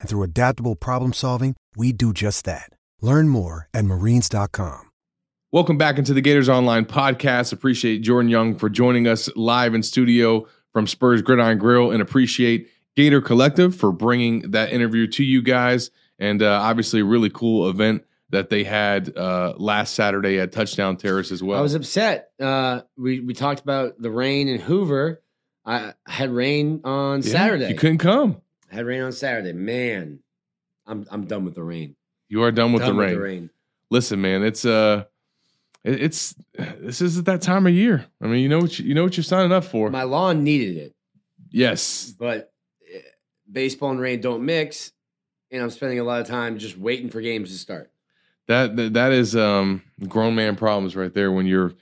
And through adaptable problem solving, we do just that. Learn more at marines.com. Welcome back into the Gators Online podcast. Appreciate Jordan Young for joining us live in studio from Spurrier's Gridiron Grille and appreciate Gator Collective for bringing that interview to you guys. And uh, obviously, a really cool event that they had uh, last Saturday at Touchdown Terrace as well. I was upset. Uh, we we talked about the rain in Hoover. I had rain on Yeah, Saturday. You couldn't come. I had rain on Saturday. Man, I'm I'm done with the rain. You are done with, Done the, with rain. the rain. Listen, man, it's uh, it- it's this is that time of year. I mean, you know what you, you know what you're signing up for. My lawn needed it, yes, but eh, baseball and rain don't mix, and I'm spending a lot of time just waiting for games to start. that that, that is um grown man problems right there when you're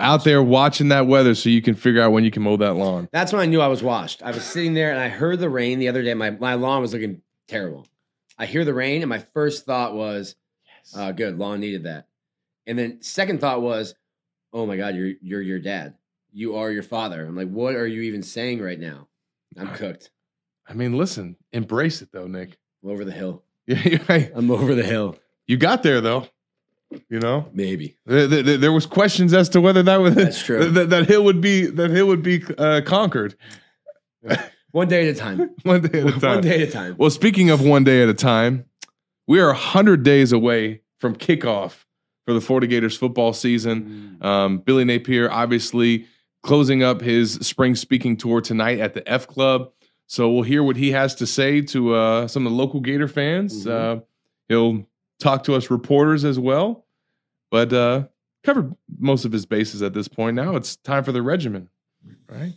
out there watching that weather so you can figure out when you can mow that lawn. That's when I knew I was washed. I was sitting there and I heard the rain the other day. My my lawn was looking terrible. I hear the rain, and my first thought was, uh, "Good, lawn needed that." And then second thought was, "Oh my God, you're you're your dad. You are your father." I'm like, "What are you even saying right now?" I'm cooked. I mean, listen, embrace it though, Nick. I'm over the hill. Yeah, you're right. I'm over the hill. You got there though. You know, Maybe. there, there- there was questions as to whether that was That's true. That, that hill would be that hill would be uh, conquered One day at a time. one day at a time. One day at a time. Well, speaking of one day at a time, we are 100 days away from kickoff for the Florida Gators football season. Um, Billy Napier obviously closing up his spring speaking tour tonight at the F Club. So we'll hear what he has to say to uh, some of the local Gator fans. Uh, he'll talk to us reporters as well, but uh, covered most of his bases at this point. Now it's time for the regimen, right?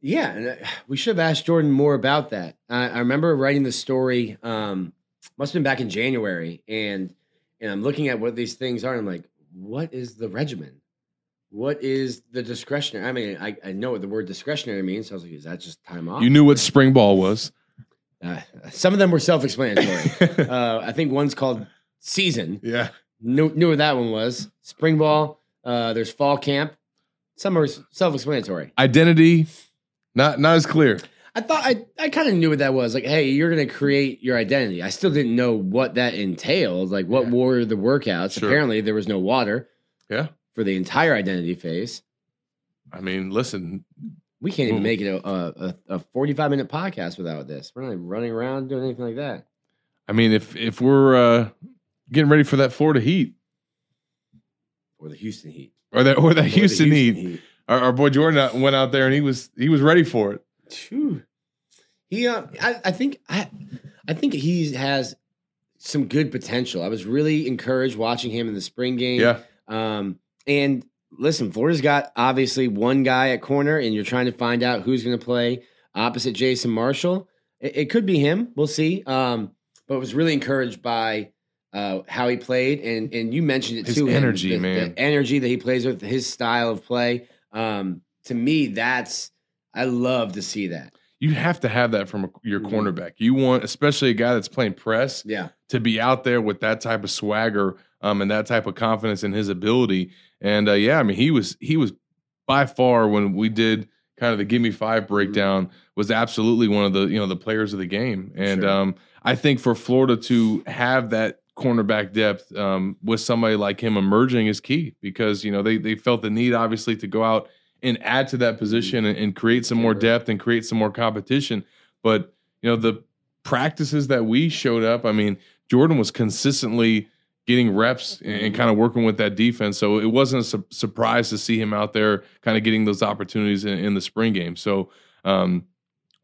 Yeah, and uh, we should have asked Jordan more about that. I, I remember writing the story. Um, must have been back in January, and and I'm looking at what these things are. And I'm like, what is the regimen? What is the discretionary? I mean, I, I know what the word discretionary means. So I was like, is that just time off? You knew what spring ball was. Uh, some of them were self-explanatory. uh, I think one's called season. Yeah. Knew, knew what that one was. Spring ball. Uh, there's fall camp. Some are self-explanatory. Identity, not not as clear. I thought I, I kind of knew what that was. Like, hey, you're gonna create your identity. I still didn't know what that entailed. Like, what were the workouts? Sure. Apparently, there was no water Yeah. for the entire identity phase. I mean, listen, We can't even Ooh. make it a, a, a 45 minute podcast without this. We're not even running around doing anything like that. I mean, if if we're uh, getting ready for that Florida Heat Or the Houston Heat. or that or that Or the Houston, Heat, Our, our boy Jordan went out there and he was he was ready for it. Phew. He, uh, I, I think, I, I think he has some good potential. I was really encouraged watching him in the spring game. Yeah, Um, and listen, Florida's got obviously one guy at corner, and you're trying to find out who's going to play opposite Jason Marshall. It, it could be him. We'll see. Um, but was really encouraged by uh, how he played, and and you mentioned it His too. energy, the, man. the energy that he plays with, his style of play. Um, to me, that's I love to see that. you have to have that from a, your Mhm. cornerback. You want, especially a guy that's playing press, Yeah, to be out there with that type of swagger um, and that type of confidence in his ability. And uh, yeah, I mean, he was he was by far when we did kind of the give me five breakdown was absolutely one of the you know the players of the game. And Sure. um, I think for Florida to have that cornerback depth um, with somebody like him emerging is key because you know they they felt the need obviously to go out and add to that position and, and create some more depth and create some more competition. But you know the practices that we showed up, I mean, Jordan was consistently getting reps and, and kind of working with that defense. So it wasn't a su- surprise to see him out there kind of getting those opportunities in, in the spring game. So um,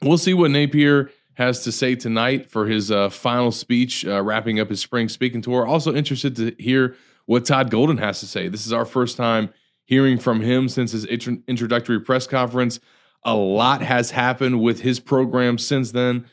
we'll see what Napier has to say tonight for his uh, final speech, uh, wrapping up his spring speaking tour. Also interested to hear what Todd Golden has to say. This is our first time hearing from him since his intro- introductory press conference. A lot has happened with his program since then,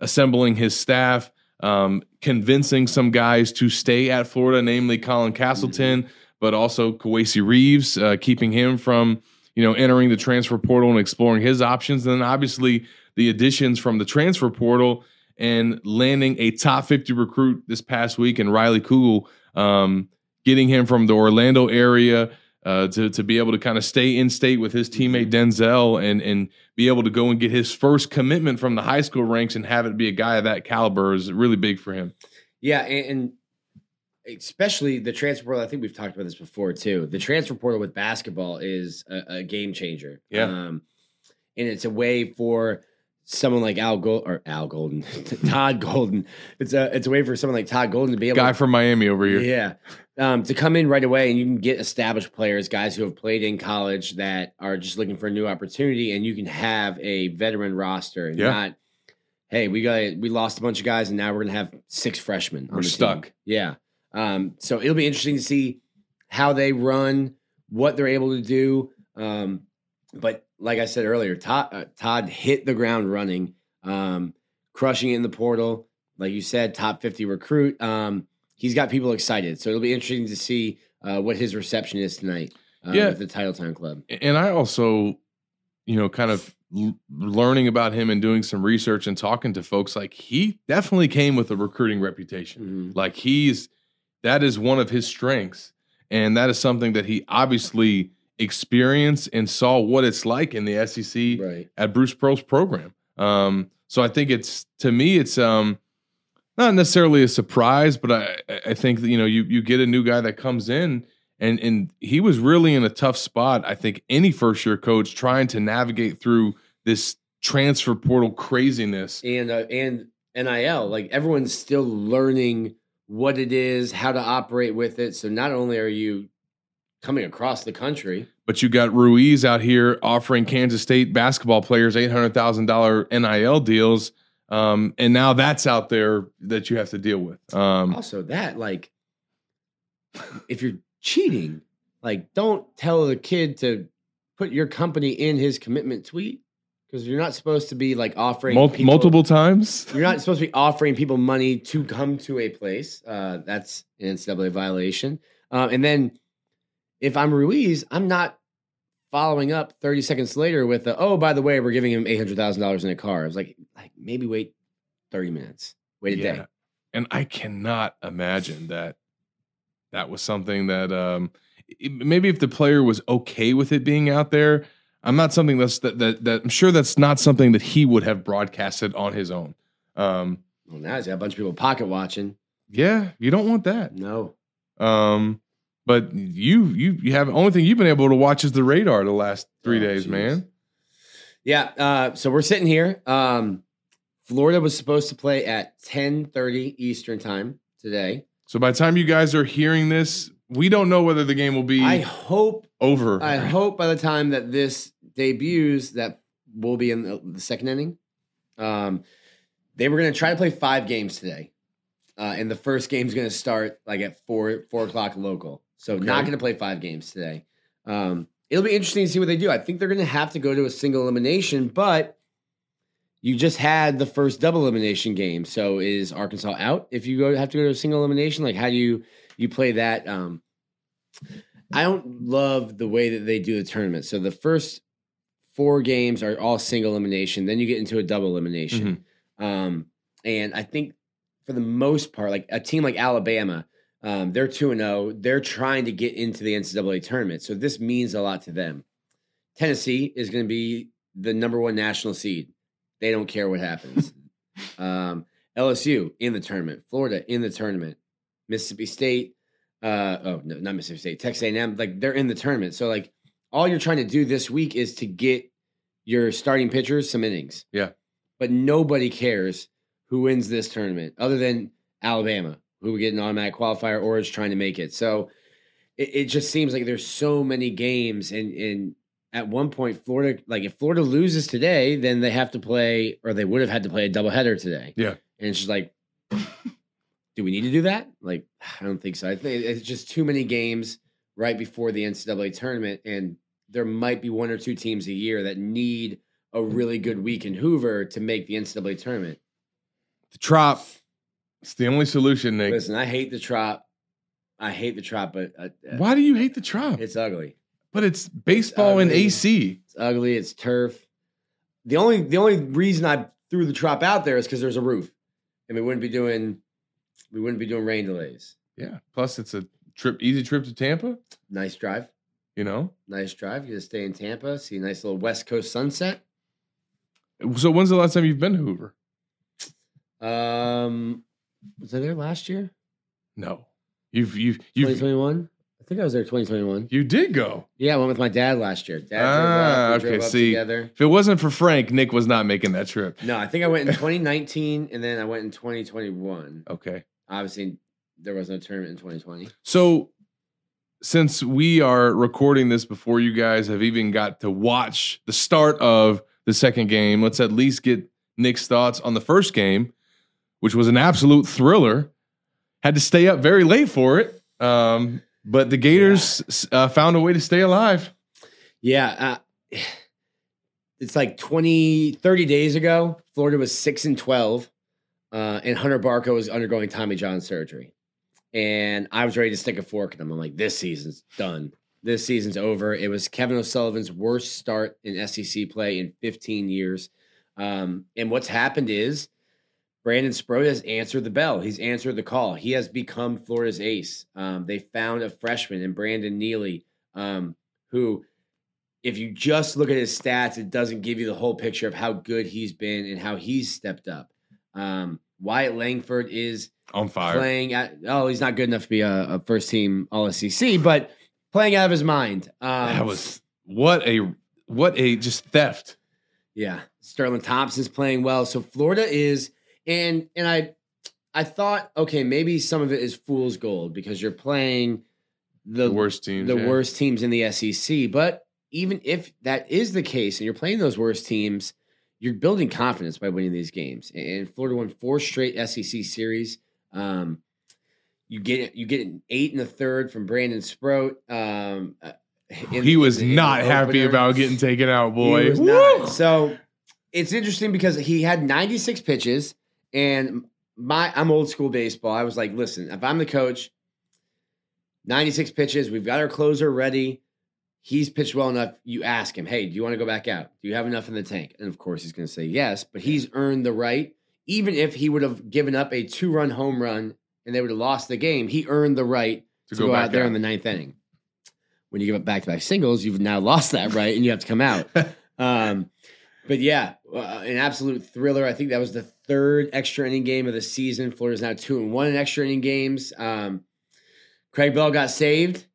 assembling his staff, um, convincing some guys to stay at Florida, namely Colin Castleton, but also Kowacie Reeves, uh, keeping him from you know entering the transfer portal and exploring his options. And then obviously the additions from the transfer portal and landing a top 50 recruit this past week and Riley Kugel, um, getting him from the Orlando area uh, to to be able to kind of stay in state with his teammate Denzel and and be able to go and get his first commitment from the high school ranks and have it be a guy of that caliber is really big for him. Yeah, and, and especially the transfer portal. I think we've talked about this before too. The transfer portal with basketball is a, a game changer. Yeah. um, and it's a way for someone like Al Gold or Al Golden, Todd Golden. It's a it's a way for someone like Todd Golden to be able Guy to, from Miami over here. yeah, um, to come in right away and you can get established players, guys who have played in college that are just looking for a new opportunity, and you can have a veteran roster and Yeah. not. Hey, we got we lost a bunch of guys, and now we're gonna have six freshmen. We're the team." stuck. Yeah. Um, so it'll be interesting to see how they run, what they're able to do. Um, but like I said earlier, Todd, uh, Todd hit the ground running, um, crushing in the portal. Like you said, top 50 recruit. Um, he's got people excited. So it'll be interesting to see uh, what his reception is tonight uh, Yeah. with the Title Town Club. and I also, you know, kind of l- learning about him and doing some research and talking to folks, like he definitely came with a recruiting reputation. Mhm. Like he's that is one of his strengths, and that is something that he obviously experienced and saw what it's like in the SEC Right. at Bruce Pearl's program. Um, so I think it's to me, it's um, not necessarily a surprise, but I, I think that, you know you you get a new guy that comes in and and he was really in a tough spot. I think any first year coach trying to navigate through this transfer portal craziness. And, uh, and NIL, like everyone's still learning what it is, how to operate with it. So not only are you coming across the country, But you got Ruiz out here offering Kansas State basketball players eight hundred thousand dollar NIL deals, um, and now that's out there that you have to deal with. Um, also that like if you're cheating like don't tell the kid to put your company in his commitment tweet because you're not supposed to be like offering mul- people- multiple times. you're not supposed to be offering people money to come to a place uh, that's an ncaa violation um, and then if i'm ruiz i'm not following up 30 seconds later with the, oh by the way we're giving him $800000 in a car. I was like like maybe wait 30 minutes wait a day. And I cannot imagine that that was something that um maybe if the player was okay with it being out there, I'm not something that's that that, that I'm sure that's not something that he would have broadcasted on his own. Um well now he's got a bunch of people pocket watching. Yeah, you don't want that. no. Um but you you you have only thing you've been able to watch is the radar the last 3 Oh, days, jeez. man. Yeah, uh, so we're sitting here. Um, Florida was supposed to play at 10:30 Eastern time today. So by the time you guys are hearing this, we don't know whether the game will be I hope over. I hope by the time that this debuts that we'll be in the, the second inning. Um, they were going to try to play five games today, uh, and the first game's going to start like at four four o'clock local. So not going to play five games today. Um, it'll be interesting to see what they do. I think they're going to have to go to a single elimination, but you just had the first double elimination game. So is Arkansas out if you go have to go to a single elimination? Like how do you you play that? Um, I don't love the way that they do the tournament. So the first four games are all single elimination. Then you get into a double elimination. Um, and I think for the most part, like a team like Alabama, um, they're 2 0. They're trying to get into the NCAA tournament. So this means a lot to them. Tennessee is going to be the number one national seed. They don't care what happens. um, LSU in the tournament, Florida in the tournament, Mississippi State, uh, oh no, not Mississippi State, Texas A&M, like they're in the tournament. So like all you're trying to do this week is to get your starting pitchers some innings. Yeah. But nobody cares who wins this tournament other than Alabama, who would get an automatic qualifier or is trying to make it. So it, it just seems like there's so many games and and at one point Florida like if Florida loses today, then they have to play or they would have had to play a doubleheader today. Yeah. And it's just like do we need to do that? Like, I don't think so. I think it's just too many games right before the NCAA tournament, and there might be one or two teams a year that need a really good week in Hoover to make the NCAA tournament. the trop. It's the only solution, Nick. Listen, I hate the trop. I hate the trop, but uh, uh, Why do you hate the trop? it's ugly. But it's baseball and. AC. It's ugly. It's turf. The only the only reason I threw the trop out there is because there's a roof, and we wouldn't be doing we wouldn't be doing rain delays. Yeah. Plus, it's a trip, easy trip to Tampa. Nice drive. You know. Nice drive. You to stay in Tampa, see a nice little West Coast sunset. So when's the last time you've been to Hoover? Um, was I there last year? No. You've you've you 2021. I think I was there 2021. you did go. Yeah, I went with my dad last year. Dad Ah, drove up, we okay. drove up See, together. if it wasn't for Frank, Nick was not making that trip. No, I think I went in 2019, and then I went in 2021. Okay. Obviously, there was no tournament in 2020. So, since we are recording this before you guys have even got to watch the start of the second game, let's at least get Nick's thoughts on the first game, which was an absolute thriller. Had to stay up very late for it, um, but the Gators uh, found a way to stay alive. Yeah, uh, it's like 20, 30 days ago. Florida was six and 12, uh, and Hunter Barco was undergoing Tommy John surgery. And I was ready to stick a fork in him. I'm like, this season's done. This season's over. It was Kevin O'Sullivan's worst start in SEC play in 15 years. Um, and what's happened is Brandon Sproat has answered the bell. He's answered the call. He has become Florida's ace. Um, they found a freshman in Brandon Neely, um, who, if you just look at his stats, it doesn't give you the whole picture of how good he's been and how he's stepped up. Um, Wyatt Langford is On fire. playing at oh, he's not good enough to be a, a first team All SEC, but playing out of his mind. Um, that was what a what a just theft. Yeah, Sterling Thompson's playing well. So Florida is, and and I, I thought, okay, maybe some of it is fool's gold because you're playing the, The worst teams, the yeah. worst teams in the SEC. But even if that is the case, and you're playing those worst teams, you're building confidence by winning these games. And Florida won four straight SEC series. Um, you get you get an eight and a third from Brandon Sproat. Um, uh, in- he was in the- in not happy about getting taken out, boy. Not. So it's interesting because he had 96 pitches, and my I'm old school baseball. I was like, listen, if I'm the coach, 96 pitches, we've got our closer ready. He's pitched well enough. You ask him, hey, do you want to go back out? Do you have enough in the tank? And of course, he's going to say yes, but he's earned the right. Even if he would have given up a two run home run and they would have lost the game, he earned the right To to, go go, back out there out. in the ninth inning. When you give up back to back singles, you've now lost that right and you have to come out. um, but yeah, uh, an absolute thriller. I think that was the third extra inning game of the season. Florida's now two and one in extra inning games. Um, Craig Bell got saved.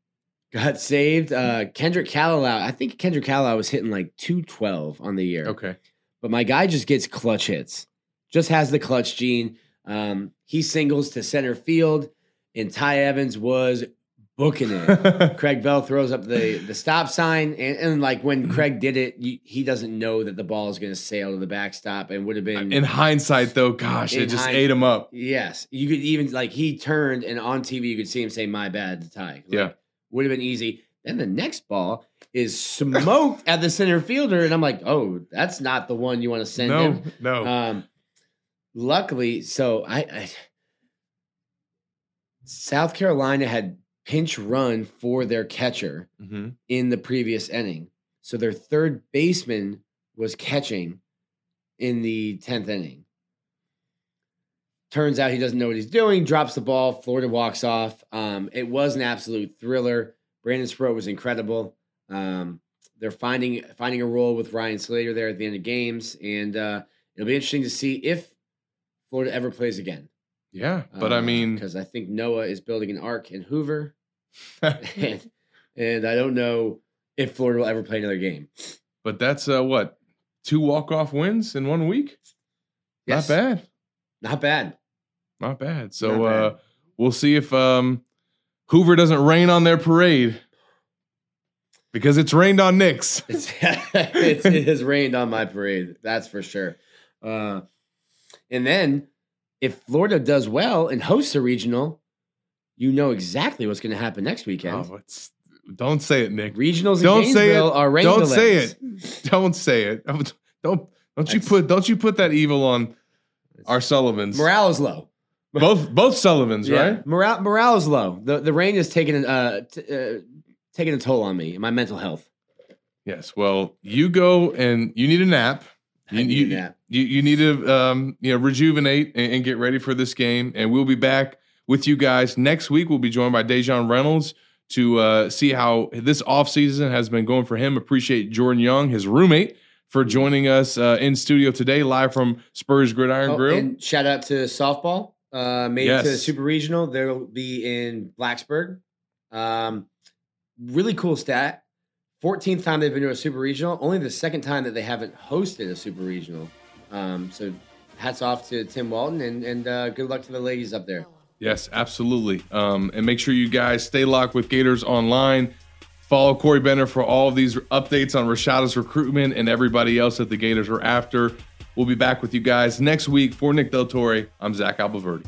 Got saved. Uh, Kendrick Calilao. I think Kendrick Calilao was hitting like 212 on the year. Okay. But my guy just gets clutch hits. Just has the clutch gene. Um, he singles to center field, and Ty Evans was booking it. Craig Bell throws up the the stop sign, and, and like when Craig did it, you, he doesn't know that the ball is going to sail to the backstop, and would have been In hindsight, though, gosh, it just hind- ate him up. Yes, you could even like he turned, and on TV you could see him say "my bad" to Ty. Like, Yeah. would have been easy. Then the next ball is smoked at the center fielder, and I'm like, oh, that's not the one you want to send No, him. no. Um, luckily, so I, I South Carolina had pinch run for their catcher Mhm. in the previous inning. So their third baseman was catching in the 10th inning. Turns out he doesn't know what he's doing, drops the ball, Florida walks off. Um, it was an absolute thriller. Brandon Sproat was incredible. Um, they're finding finding a role with Ryan Slater there at the end of games, and uh, it'll be interesting to see if Florida ever plays again. Yeah, but I mean, because I think Noah is building an arc in Hoover, and, and I don't know if Florida will ever play another game. but that's uh, what two walk off wins in one week. Yes. Not bad. Not bad. Not bad. So Not bad. uh we'll see if um Hoover doesn't rain on their parade. Because it's rained on Nick's. It's, it's, it has rained on my parade. That's for sure. Uh, and then if Florida does well and hosts a regional, you know exactly what's going to happen next weekend. Oh, it's don't say it, Nick. Regionals in Don't say it. Gainesville are rain Don't say it. Don't say it. Don't don't don't you That's- put don't you put that evil on our Sullivans. Morale is low. both both Sullivans, Yeah, right? morale morale is low. The the rain is taking uh, t- uh taking a toll on me and my mental health. Yes. Well, you go and you need a nap. You I need you, a nap. You, you need to um, you know rejuvenate and, and get ready for this game. And we'll be back with you guys next week. We'll be joined by Daejon Reynolds, to uh, see how this offseason has been going for him. Appreciate Jordan Young, his roommate, for joining us uh, in studio today, live from Spurrier's Gridiron Oh, Grill. and shout out to softball. Uh, made it to the Super Regional. They'll be in Blacksburg. Um, really cool stat. 14th time they've been to a Super Regional. Only the second time that they haven't hosted a Super Regional. Um, so hats off to Tim Walton and, and uh, good luck to the ladies up there. Yes, absolutely. Um, and make sure you guys stay locked with Gators Online. Follow Corey Bender for all of these updates on Rashada's recruitment and everybody else that the Gators are after. We'll be back with you guys next week for Nick de la Torre. I'm Zach Abolverdi.